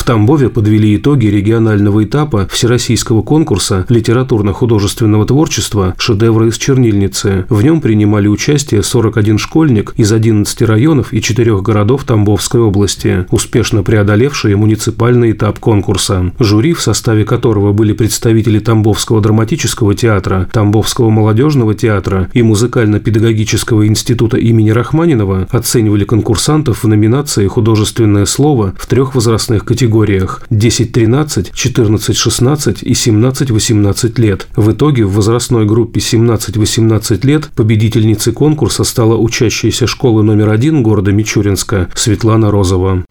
В Тамбове подвели итоги регионального этапа Всероссийского конкурса литературно-художественного творчества «Шедевры из чернильницы». В нем принимали участие 41 школьник из 11 районов и 4 городов Тамбовской области, успешно преодолевшие муниципальный этап конкурса. Жюри, в составе которого были представители Тамбовского драматического театра, Тамбовского молодежного театра и музыкально-педагогического института имени Рахманинова, оценивали конкурсантов в номинации «Художественное слово» в трех возрастных категориях категориях 10-13, 14-16 и 17-18 лет. В итоге в возрастной группе 17-18 лет победительницей конкурса стала учащаяся школы номер один города Мичуринска Светлана Розова.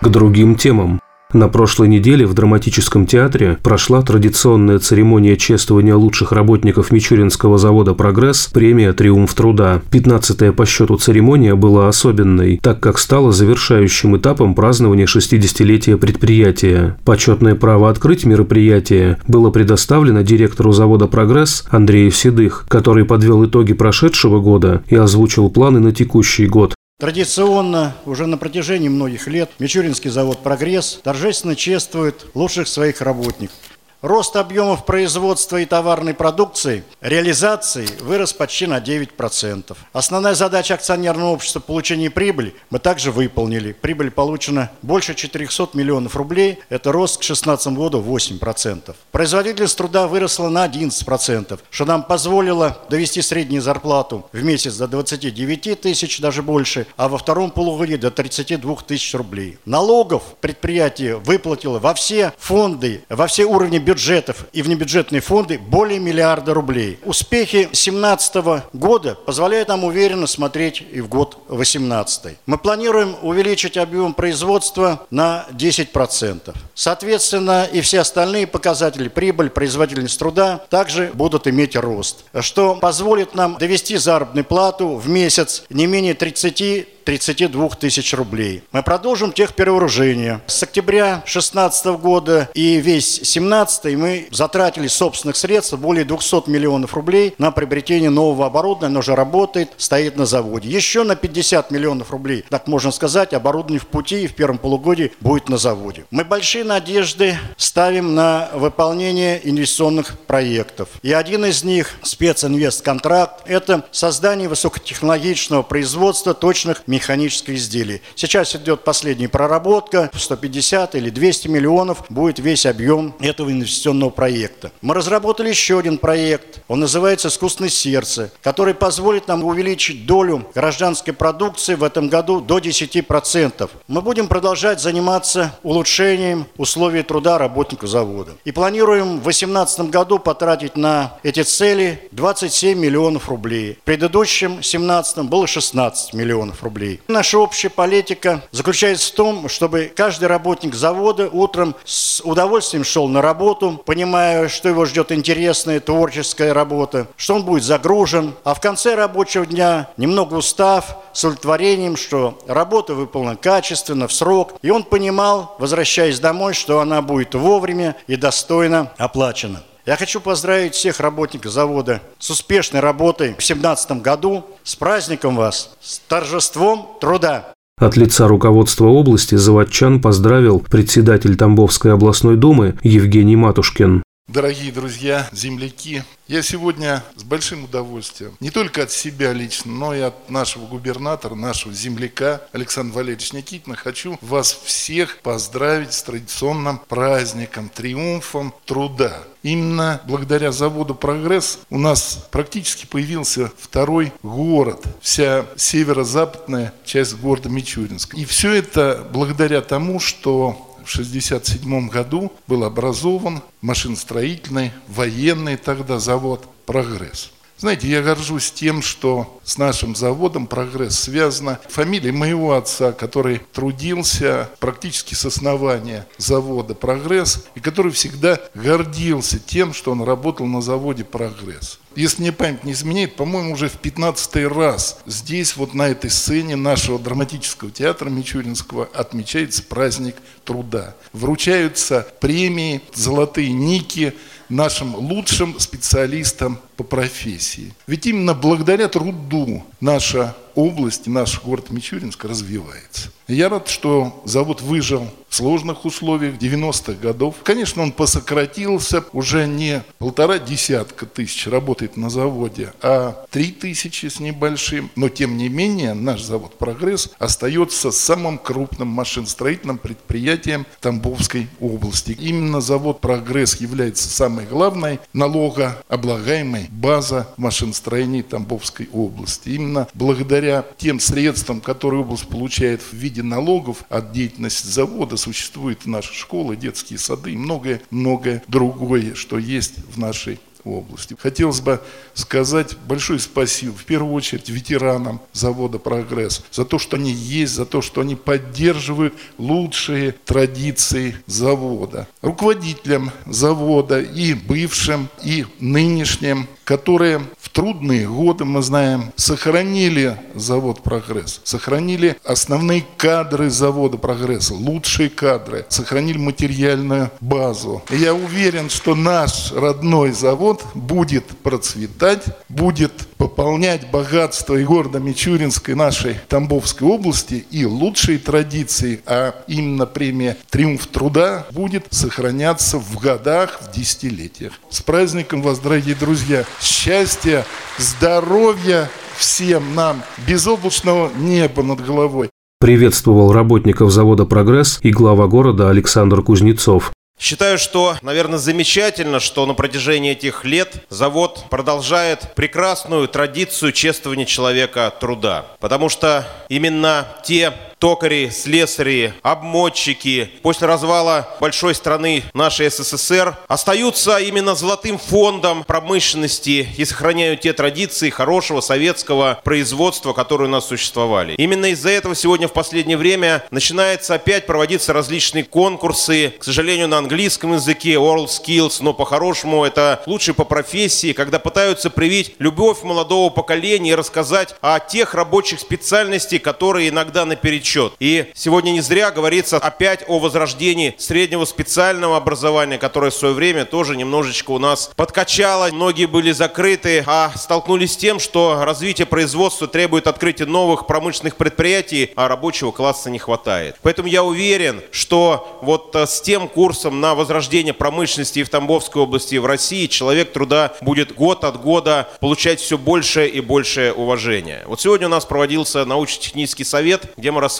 К другим темам. На прошлой неделе в драматическом театре прошла традиционная церемония чествования лучших работников Мичуринского завода «Прогресс» премия «Триумф труда». Пятнадцатая по счету церемония была особенной, так как стала завершающим этапом празднования 60-летия предприятия. Почетное право открыть мероприятие было предоставлено директору завода «Прогресс» Андрею Седых, который подвел итоги прошедшего года и озвучил планы на текущий год. Традиционно, уже на протяжении многих лет, Мичуринский завод «Прогресс» торжественно чествует лучших своих работников. Рост объемов производства и товарной продукции, реализации вырос почти на 9%. Основная задача акционерного общества – получение прибыли – мы также выполнили. Прибыль получена больше 400 миллионов рублей, это рост к 2016 году 8%. Производительность труда выросла на 11%, что нам позволило довести среднюю зарплату в месяц до 29 тысяч, даже больше, а во втором полугодии до 32 тысяч рублей. Налогов предприятие выплатило во все фонды, во все уровни бюджетов и внебюджетные фонды более миллиарда рублей. Успехи 2017 года позволяют нам уверенно смотреть и в год 2018. Мы планируем увеличить объем производства на 10%. Соответственно, и все остальные показатели, прибыль, производительность труда, также будут иметь рост, что позволит нам довести заработную плату в месяц не менее 30 32 тысяч рублей. Мы продолжим техперевооружение. С октября 2016 года и весь 2017 мы затратили собственных средств более 200 миллионов рублей на приобретение нового оборудования. Оно уже работает, стоит на заводе. Еще на 50 миллионов рублей, так можно сказать, оборудование в пути и в первом полугодии будет на заводе. Мы большие надежды ставим на выполнение инвестиционных проектов. И один из них, специнвестконтракт, это создание высокотехнологичного производства точных механическое изделие. Сейчас идет последняя проработка, 150 или 200 миллионов будет весь объем этого инвестиционного проекта. Мы разработали еще один проект, он называется «Искусственное сердце», который позволит нам увеличить долю гражданской продукции в этом году до 10%. Мы будем продолжать заниматься улучшением условий труда работников завода. И планируем в 2018 году потратить на эти цели 27 миллионов рублей. В предыдущем 2017 было 16 миллионов рублей рублей. Наша общая политика заключается в том, чтобы каждый работник завода утром с удовольствием шел на работу, понимая, что его ждет интересная творческая работа, что он будет загружен, а в конце рабочего дня, немного устав, с удовлетворением, что работа выполнена качественно, в срок, и он понимал, возвращаясь домой, что она будет вовремя и достойно оплачена. Я хочу поздравить всех работников завода с успешной работой в 2017 году. С праздником вас, с торжеством труда. От лица руководства области заводчан поздравил председатель Тамбовской областной думы Евгений Матушкин. Дорогие друзья, земляки, я сегодня с большим удовольствием, не только от себя лично, но и от нашего губернатора, нашего земляка Александра Валерьевича Никитина, хочу вас всех поздравить с традиционным праздником, триумфом труда. Именно благодаря заводу «Прогресс» у нас практически появился второй город, вся северо-западная часть города Мичуринск. И все это благодаря тому, что в 1967 году был образован машиностроительный, военный тогда завод «Прогресс». Знаете, я горжусь тем, что с нашим заводом «Прогресс» связана фамилия моего отца, который трудился практически с основания завода «Прогресс» и который всегда гордился тем, что он работал на заводе «Прогресс». Если мне память не изменяет, по-моему, уже в 15 раз здесь, вот на этой сцене нашего драматического театра Мичуринского отмечается праздник труда. Вручаются премии, золотые ники нашим лучшим специалистам по профессии. Ведь именно благодаря труду наша область, наш город Мичуринск развивается. Я рад, что завод выжил в сложных условиях 90-х годов. Конечно, он посократился, уже не полтора десятка тысяч работает на заводе, а три тысячи с небольшим. Но, тем не менее, наш завод «Прогресс» остается самым крупным машиностроительным предприятием Тамбовской области. Именно завод «Прогресс» является самой главной налогооблагаемой база машиностроения Тамбовской области. Именно благодаря тем средствам, которые область получает в виде налогов от деятельности завода, существуют наши школы, детские сады и многое-многое другое, что есть в нашей области. Хотелось бы сказать большое спасибо, в первую очередь, ветеранам завода «Прогресс» за то, что они есть, за то, что они поддерживают лучшие традиции завода. Руководителям завода и бывшим, и нынешним, которые трудные годы, мы знаем, сохранили завод «Прогресс», сохранили основные кадры завода «Прогресс», лучшие кадры, сохранили материальную базу. И я уверен, что наш родной завод будет процветать, будет пополнять богатство и города Мичуринской, нашей Тамбовской области и лучшие традиции, а именно премия «Триумф труда» будет сохраняться в годах, в десятилетиях. С праздником вас, дорогие друзья! Счастья, здоровья всем нам, безоблачного неба над головой. Приветствовал работников завода «Прогресс» и глава города Александр Кузнецов. Считаю, что, наверное, замечательно, что на протяжении этих лет завод продолжает прекрасную традицию чествования человека труда. Потому что именно те токари, слесари, обмотчики после развала большой страны нашей СССР остаются именно золотым фондом промышленности и сохраняют те традиции хорошего советского производства, которые у нас существовали. Именно из-за этого сегодня в последнее время начинается опять проводиться различные конкурсы, к сожалению, на английском языке, World Skills, но по-хорошему это лучше по профессии, когда пытаются привить любовь молодого поколения и рассказать о тех рабочих специальностях, которые иногда наперечет счет. И сегодня не зря говорится опять о возрождении среднего специального образования, которое в свое время тоже немножечко у нас подкачало. Многие были закрыты, а столкнулись с тем, что развитие производства требует открытия новых промышленных предприятий, а рабочего класса не хватает. Поэтому я уверен, что вот э, с тем курсом на возрождение промышленности и в Тамбовской области, и в России человек труда будет год от года получать все больше и большее уважение. Вот сегодня у нас проводился научно-технический совет, где мы рассматривали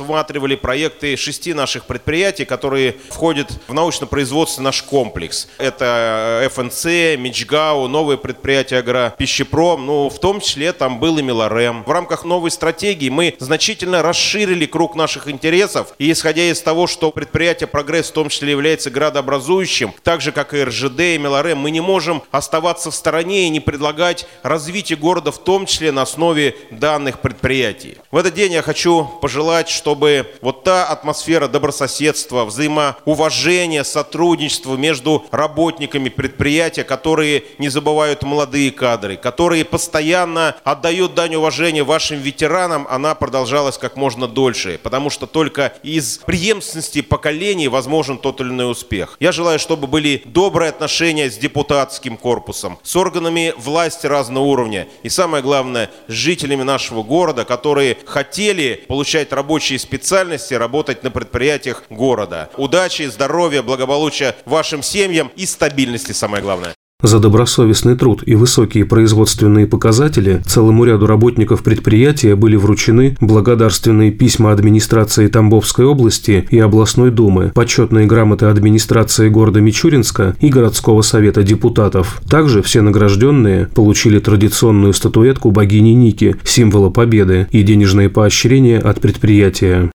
проекты шести наших предприятий, которые входят в научно-производственный наш комплекс. Это ФНЦ, Мичгау, новые предприятия агропищепром, ну, в том числе там был и Милорем. В рамках новой стратегии мы значительно расширили круг наших интересов, и исходя из того, что предприятие «Прогресс» в том числе является градообразующим, так же, как и РЖД и Милорем, мы не можем оставаться в стороне и не предлагать развитие города в том числе на основе данных предприятий. В этот день я хочу пожелать, чтобы вот та атмосфера добрососедства, взаимоуважения, сотрудничества между работниками предприятия, которые не забывают молодые кадры, которые постоянно отдают дань уважения вашим ветеранам, она продолжалась как можно дольше, потому что только из преемственности поколений возможен тот или иной успех. Я желаю, чтобы были добрые отношения с депутатским корпусом, с органами власти разного уровня и, самое главное, с жителями нашего города, которые хотели получать рабочие рабочие специальности работать на предприятиях города. Удачи, здоровья, благополучия вашим семьям и стабильности самое главное. За добросовестный труд и высокие производственные показатели целому ряду работников предприятия были вручены благодарственные письма администрации Тамбовской области и областной думы, почетные грамоты администрации города Мичуринска и городского совета депутатов. Также все награжденные получили традиционную статуэтку богини Ники, символа победы, и денежные поощрения от предприятия.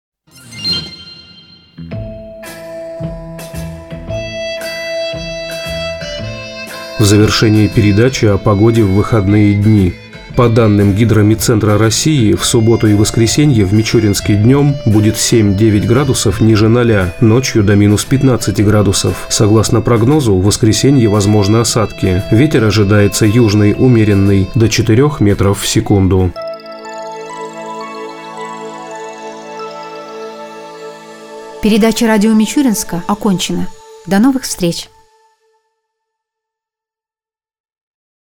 В завершении передачи о погоде в выходные дни. По данным Гидромедцентра России, в субботу и воскресенье в Мичуринске днем будет 7-9 градусов ниже 0, ночью до минус 15 градусов. Согласно прогнозу, в воскресенье возможны осадки. Ветер ожидается южный, умеренный, до 4 метров в секунду. Передача радио Мичуринска окончена. До новых встреч!